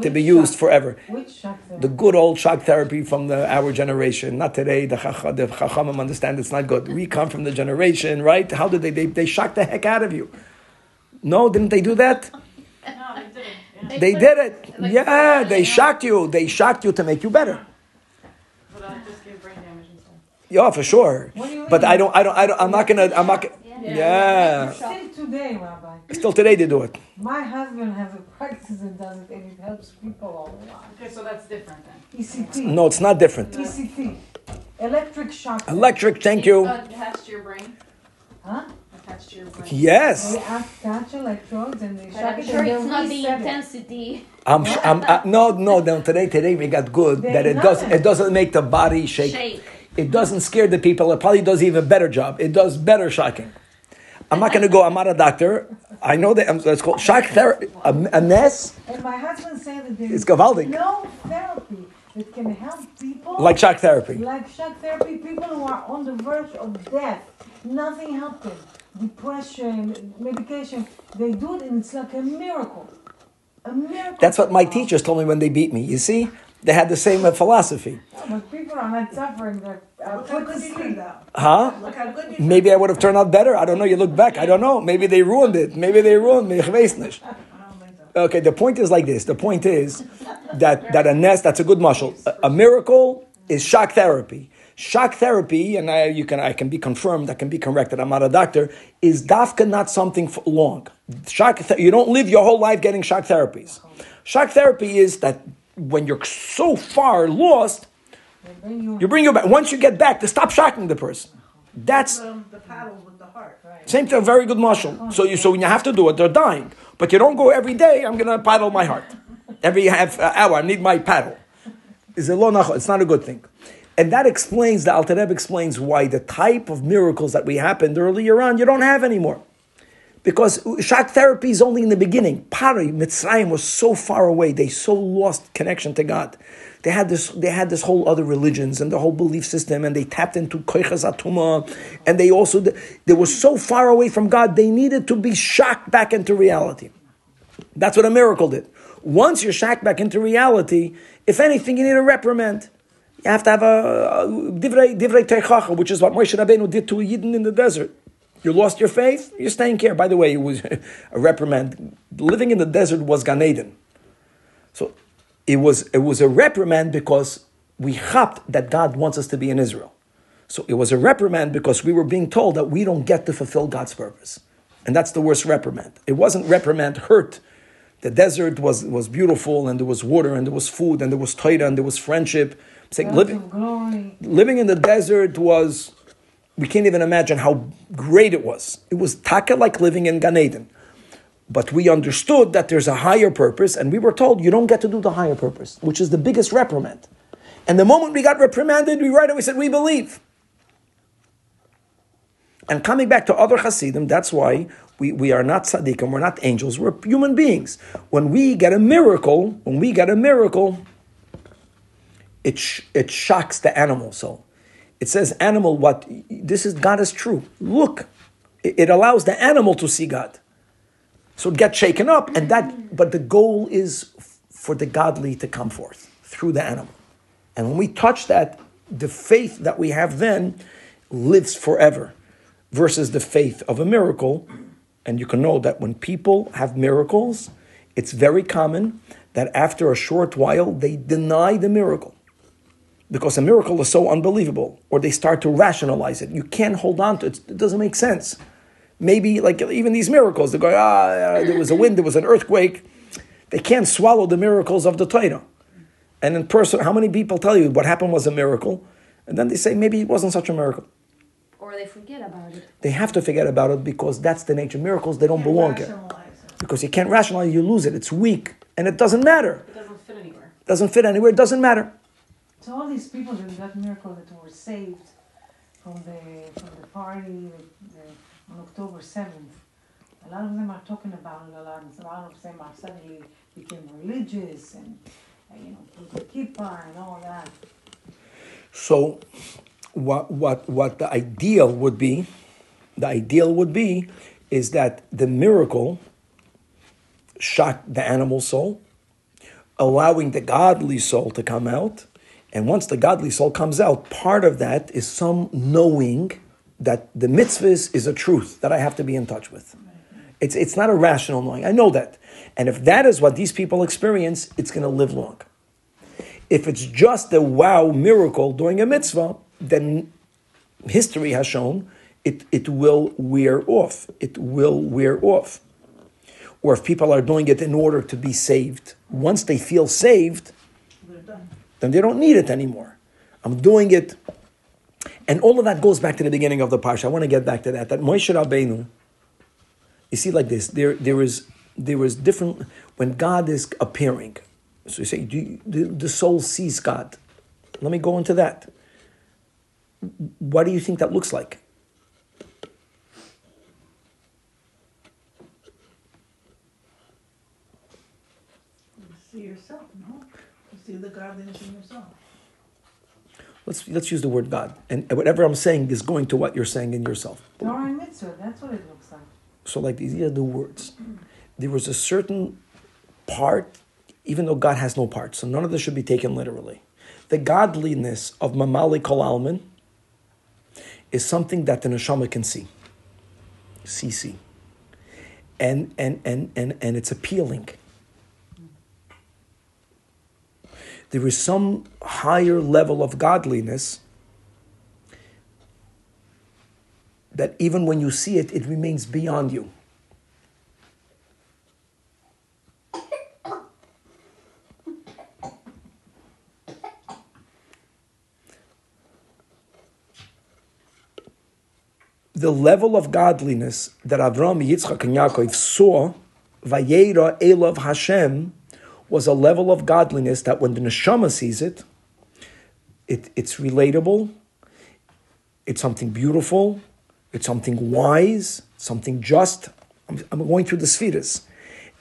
to be used shock- forever. Which shock The good old shock therapy from the our generation, not today. The chach- the chachamim understand it's not good. We come from the generation, right? How did they? They, they shock the heck out of you. No, didn't they do that? No, they did. Yeah. They did it. Yeah, they shocked you. They shocked you to make you better. But I just gave brain damage instead. Yeah, for sure. What do you But? I don't. I don't. I don't. I'm not gonna. I'm not. Gonna, yeah. Still today, Rabbi. Still today they do it. My husband has a practice and does it, and it helps people all a lot. Okay, so that's different then. ECT. No, it's not different. ECT. Electric shock. Electric. Thank you. Uh, attached your brain. Huh? Attached to your brain. Yes. They attach electrodes and they shock I'm it sure it's not the intensity. I'm. sh- I'm uh, no. No. No. Today. Today we got good They that it does. it. It doesn't make the body shake. Shake. It doesn't scare the people. It probably does even better job. It does better shocking. I'm not going to go. I'm not a doctor. I know that. I'm, it's called shock therapy. A, a mess And my husband said that there It's is gewaldig. no therapy that can help people like shock therapy. like shock therapy. People who are on the verge of death, nothing helped them. Depression, medication, they do it and it's like a miracle. A miracle. That's what my teachers told me when they beat me. You see, they had the same uh, philosophy. But people are not suffering. They're uh, put to good you sleep. Huh? Look how good Maybe I would have turned out better. I don't know. You look back. I don't know. Maybe they ruined it. Maybe they ruined me. Okay, the point is like this. The point is that, that a nest, that's a good muscle. A, a miracle is shock therapy. Shock therapy, and I, you can, I can be confirmed, I can be corrected, I'm not a doctor, is dafka not something for long. Shock th- you don't live your whole life getting shock therapies. Shock therapy is that when you're so far lost, you you bring you back. Once you get back, to stop shocking the person. That's same thing, very good muscle. So you, so when you have to do it, they're dying. But you don't go every day. I'm gonna paddle my heart every half uh, hour. I need my paddle. It's not a good thing. And that explains the Alter Rebbe explains why the type of miracles that we happened earlier on you don't have anymore. Because shock therapy is only in the beginning. Pari, Mitzrayim was so far away. They so lost connection to God. They had this, they had this whole other religions and the whole belief system, and they tapped into koichas atuma, and they also they were so far away from God. They needed to be shocked back into reality. That's what a miracle did. Once you're shocked back into reality, if anything, you need a reprimand. You have to have a, divrei divrei teichacha, which is what Moshe Rabbeinu did to a Yidden in the desert. You lost your faith, you're staying here. By the way, it was a reprimand. Living in the desert was Gan Eden. So it was, it was a reprimand because we hopped that God wants us to be in Israel. So it was a reprimand because we were being told that we don't get to fulfill God's purpose. And that's the worst reprimand. It wasn't reprimand, hurt. The desert was, was beautiful and there was water and there was food and there was Torah and there was friendship. Like lots living, living in the desert was, we can't even imagine how great it was. It was taka like living in Gan Eden. But we understood that there's a higher purpose, and we were told you don't get to do the higher purpose, which is the biggest reprimand. And the moment we got reprimanded, we right away said, We believe. And coming back to other Hasidim, that's why we, we are not tzaddikim, we're not angels, we're human beings. When we get a miracle, when we get a miracle, it, sh- it shocks the animal soul. It says, animal, what? This is, God is true. Look, it, it allows the animal to see God. So it gets shaken up, and that, but the goal is for the godly to come forth through the animal. And when we touch that, the faith that we have then lives forever versus the faith of a miracle. And you can know that when people have miracles, it's very common that after a short while they deny the miracle because a miracle is so unbelievable, or they start to rationalize it. You can't hold on to it; it doesn't make sense. Maybe like even these miracles, they go, ah, there was a wind, there was an earthquake. They can't swallow the miracles of the Torah. And in person, how many people tell you what happened was a miracle, and then they say maybe it wasn't such a miracle. Or they forget about it. They have to forget about it because that's the nature. Of miracles they don't Can't belong here rationalize it. because you can't rationalize. You lose it. It's weak, and it doesn't matter. It doesn't fit anywhere. doesn't fit anywhere. It doesn't matter. So all these people that got miracle that were saved from the from the party on October seventh, a lot of them are talking about it a lot. And a lot of them are suddenly became religious and uh, you know put the kippah and all that. So, what what what the ideal would be, the ideal would be, is that the miracle shocked the animal soul, allowing the godly soul to come out, and once the godly soul comes out, part of that is some knowing that the mitzvahs is a truth that I have to be in touch with. It's it's not a rational knowing. I know that, and if that is what these people experience, it's going to live long. If it's just a wow miracle doing a mitzvah, then history has shown it, it will wear off. It will wear off. Or if people are doing it in order to be saved, once they feel saved, then they don't need it anymore. I'm doing it. And all of that goes back to the beginning of the parsha. I want to get back to that. That Moshe Rabbeinu, you see, like this, there, there is, there is different when God is appearing. So you say, do the, the soul sees God. Let me go into that. What do you think that looks like? You see yourself, no? You see the godliness in yourself. Let's let's use the word God, and whatever I'm saying is going to what you're saying in yourself. Torah and mitzvah, that's what it looks like. So, like these are the words. There was a certain part, even though God has no part, so none of this should be taken literally. The godliness of Mamali Kol Alman is something that the neshama can see. See, see. And, and, and, and, and it's appealing. There is some higher level of godliness that even when you see it, it remains beyond you. The level of godliness that Avram, Yitzchak, and Yaakov saw, Vayera Elav Hashem, was a level of godliness that when the neshama sees it, it it's relatable, it's something beautiful, it's something wise, something just. I'm, I'm going through the spheres,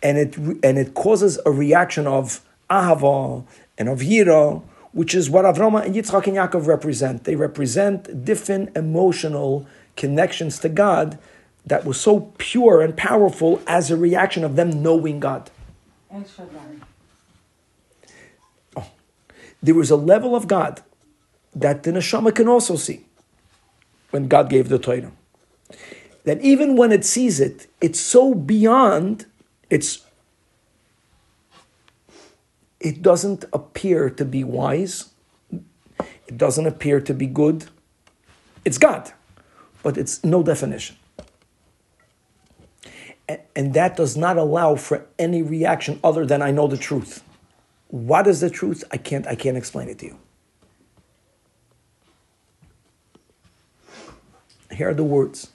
and it and it causes a reaction of ahava and of yira, which is what Avrama and Yitzchak and Yaakov represent. They represent different emotional connections to God that was so pure and powerful as a reaction of them knowing God. There was a level of God that the neshama can also see when God gave the Torah. That even when it sees it, it's so beyond, it's it doesn't appear to be wise, it doesn't appear to be good. It's God, but it's no definition. A- And that does not allow for any reaction other than I know the truth. What is the truth? I can't I can't explain it to you. Here are the words.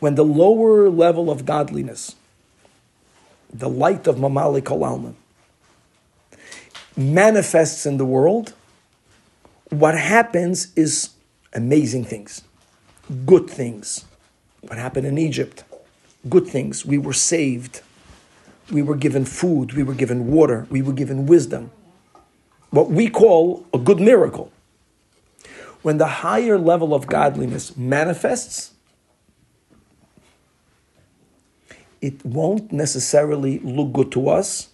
When the lower level of godliness, the light of Mamali Kol Alma, manifests in the world, what happens is amazing things, good things. What happened in Egypt? Good things. We were saved. We were given food. We were given water. We were given wisdom. What we call a good miracle. When the higher level of godliness manifests, it won't necessarily look good to us.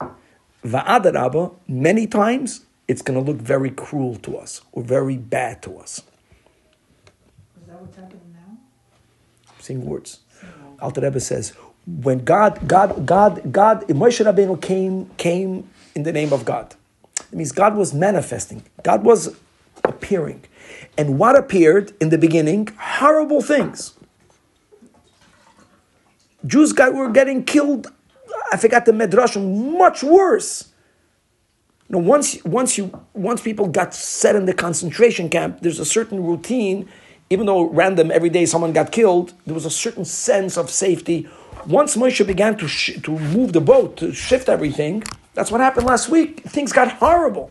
Va'adarabba, many times, it's going to look very cruel to us or very bad to us. Is that what's happening now? Saying words. Alter Rebbe says, when God, God, God, God, Moshe Rabbeinu came, came in the name of God. It means God was manifesting. God was appearing. And what appeared in the beginning? Horrible things. Jews got, were getting killed. I forgot the medrash. Much worse. Know, once once you once people got set in the concentration camp, there's a certain routine. Even though random every day someone got killed, there was a certain sense of safety. Once Moshe began to sh- to move the boat to shift everything, that's what happened last week. Things got horrible.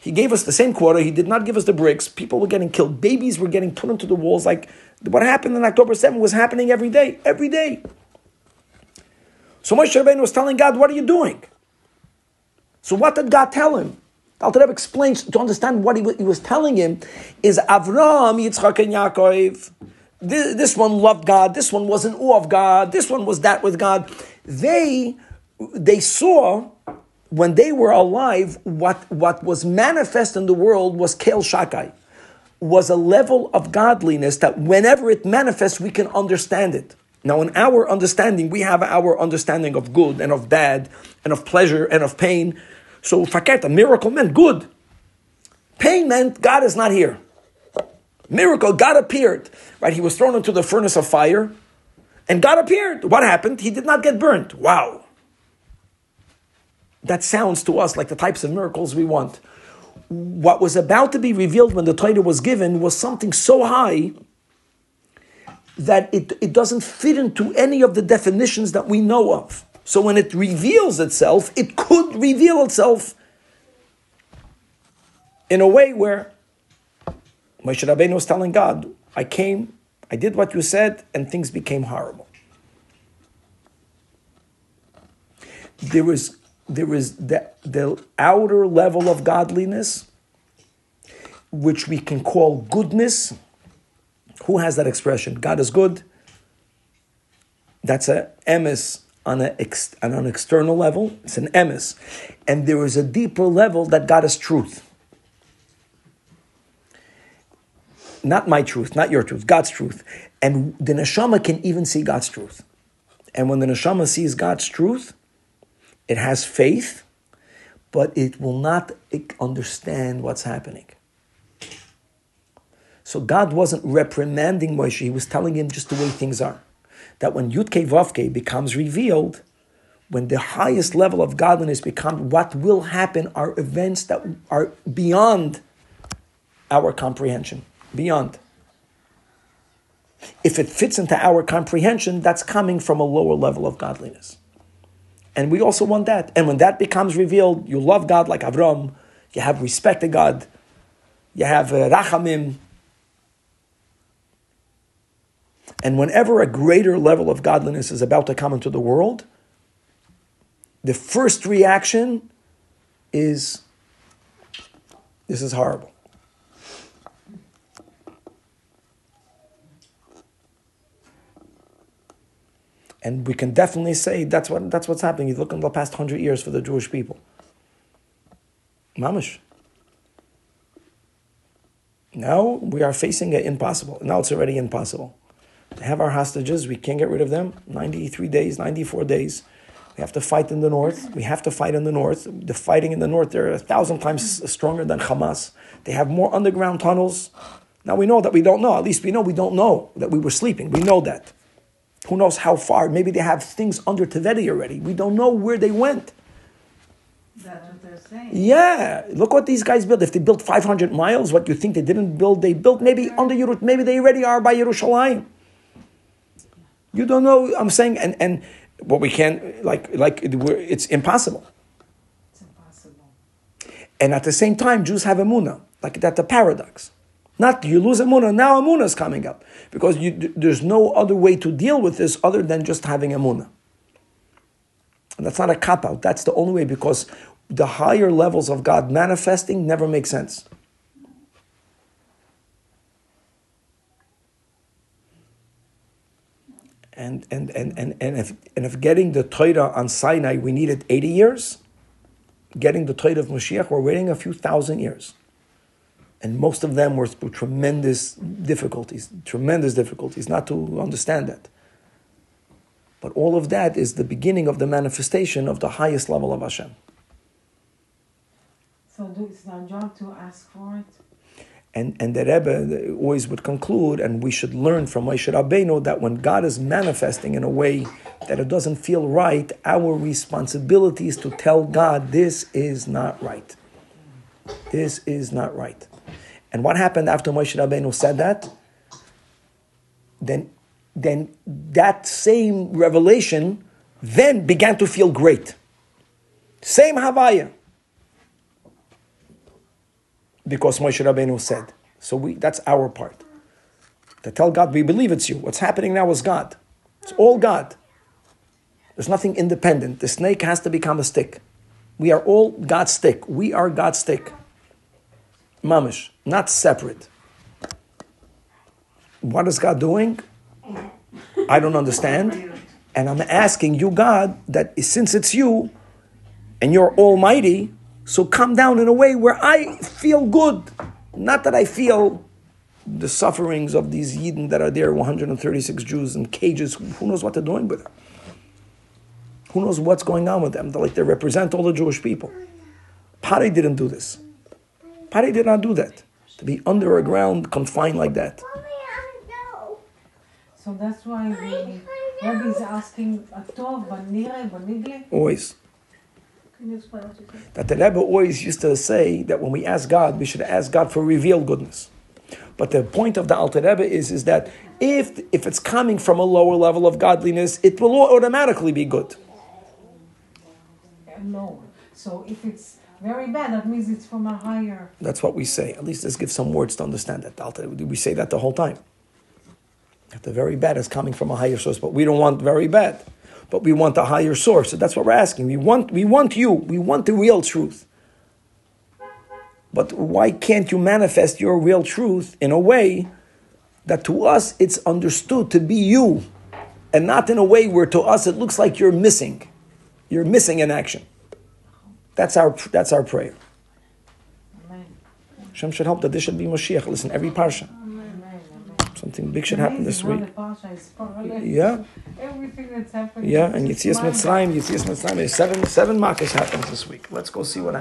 He gave us the same quarter. He did not give us the bricks. People were getting killed. Babies were getting put into the walls. Like what happened on October 7th was happening every day, every day. So Moshe Rabbeinu was telling God, "What are you doing?" So what did God tell him? Alter Rebbe explains to understand what he, he, was telling him is Avram, Yitzchak, and Yaakov. This, this, one loved God. This one was in awe of God. This one was that with God. They they saw when they were alive what what was manifest in the world was Kel Shakai, was a level of godliness that whenever it manifests we can understand it. Now, in our understanding, we have our understanding of good and of bad and of pleasure and of pain. So, faket, a miracle meant good. Pain meant God is not here. Miracle, God appeared. Right? He was thrown into the furnace of fire and God appeared. What happened? He did not get burnt. Wow. That sounds to us like the types of miracles we want. What was about to be revealed when the Torah was given was something so high that it, it doesn't fit into any of the definitions that we know of. So when it reveals itself, it could reveal itself in a way where Moshe Rabbeinu was telling God, I came, I did what you said, and things became horrible. There was, there was the, the outer level of godliness, which we can call goodness, who has that expression? God is good. That's a emes on, a ex, on an external level. It's an emes. And there is a deeper level that God is truth. Not my truth, not your truth, God's truth. And the neshama can even see God's truth. And when the neshama sees God's truth, it has faith, but it will not understand what's happening. So God wasn't reprimanding Moshe, he was telling him just the way things are. That when Yudke Vavke becomes revealed, when the highest level of godliness becomes, what will happen are events that are beyond our comprehension. Beyond. If it fits into our comprehension, that's coming from a lower level of godliness. And we also want that. And when that becomes revealed, you love God like Avram, you have respect to God, you have uh, rachamim, And whenever a greater level of godliness is about to come into the world, the first reaction is this is horrible. And we can definitely say that's what that's what's happening. You look in the past hundred years for the Jewish people. Mamish. Now we are facing an impossible. Now it's already impossible have our hostages. We can't get rid of them. 93 days, 94 days. We have to fight in the north. We have to fight in the north. The fighting in the north, they're a thousand times stronger than Hamas. They have more underground tunnels. Now we know that we don't know. At least we know we don't know that we were sleeping. We know that. Who knows how far? Maybe they have things under Tevedi already. We don't know where they went. That's what they're saying. Yeah, look what these guys built. If they built 500 miles, what you think they didn't build, they built maybe under Yerushalayim. Maybe they already are by Yerushalayim. You don't know. I'm saying, and and what we can't like like it's impossible. It's impossible. And at the same time, Jews have emuna, like that's a paradox. Not you lose emuna, now emuna is coming up because you, there's no other way to deal with this other than just having emuna. And that's not a cop out. That's the only way because the higher levels of God manifesting never make sense. And and and and, and if and if getting the Torah on Sinai we needed 80 years, getting the Torah of Mashiach we're waiting a few thousand years. And most of them were through tremendous difficulties, tremendous difficulties, not to understand that. But all of that is the beginning of the manifestation of the highest level of Hashem. So it's our job to ask for it. And, and the Rebbe always would conclude, and we should learn from Moshe Rabbeinu that when God is manifesting in a way that it doesn't feel right, our responsibility is to tell God, this is not right. This is not right. And what happened after Moshe Rabbeinu said that? Then, then that same revelation then began to feel great. Same Havaya because Moshe Rabbeinu said. So we, that's our part. To tell God, we believe it's you. What's happening now is God. It's all God. There's nothing independent. The snake has to become a stick. We are all God's stick. We are God's stick. Mamish, not separate. What is God doing? I don't understand. And I'm asking you, God, that since it's you and you're almighty, so come down in a way where I feel good. Not that I feel the sufferings of these Yidden that are there, 136 Jews in cages. Who knows what they're doing with them? Who knows what's going on with them? They're like they represent all the Jewish people. Pari didn't do this. Pari did not do that. To be under a ground, confined like that. So that's why the Rebbe is asking Atov, Banire, Banigle. Always. Can you explain what you said? That the Rebbe always used to say that when we ask God, we should ask God for revealed goodness. But the point of the Alter Rebbe is, is that if, if it's coming from a lower level of godliness, it will automatically be good. lower. So if it's very bad, that means it's from a higher. That's what we say. At least let's give some words to understand that. Alter, we say that the whole time. That the very bad is coming from a higher source, but we don't want very bad. But we want a higher source. So that's what we're asking. We want, we want you. We want the real truth. But why can't you manifest your real truth in a way that to us it's understood to be you, and not in a way where to us it looks like you're missing, you're missing in action. That's our that's our prayer. Hashem should help that this should be Mashiach. Listen, every parsha. Something big should happen this week. how the Parsha is parallel. Yeah, Everything that's happening. yeah, and Yitzias Mitzrayim, Yitzias Mitzrayim, seven seven makas happens this week. Let's go see what happens.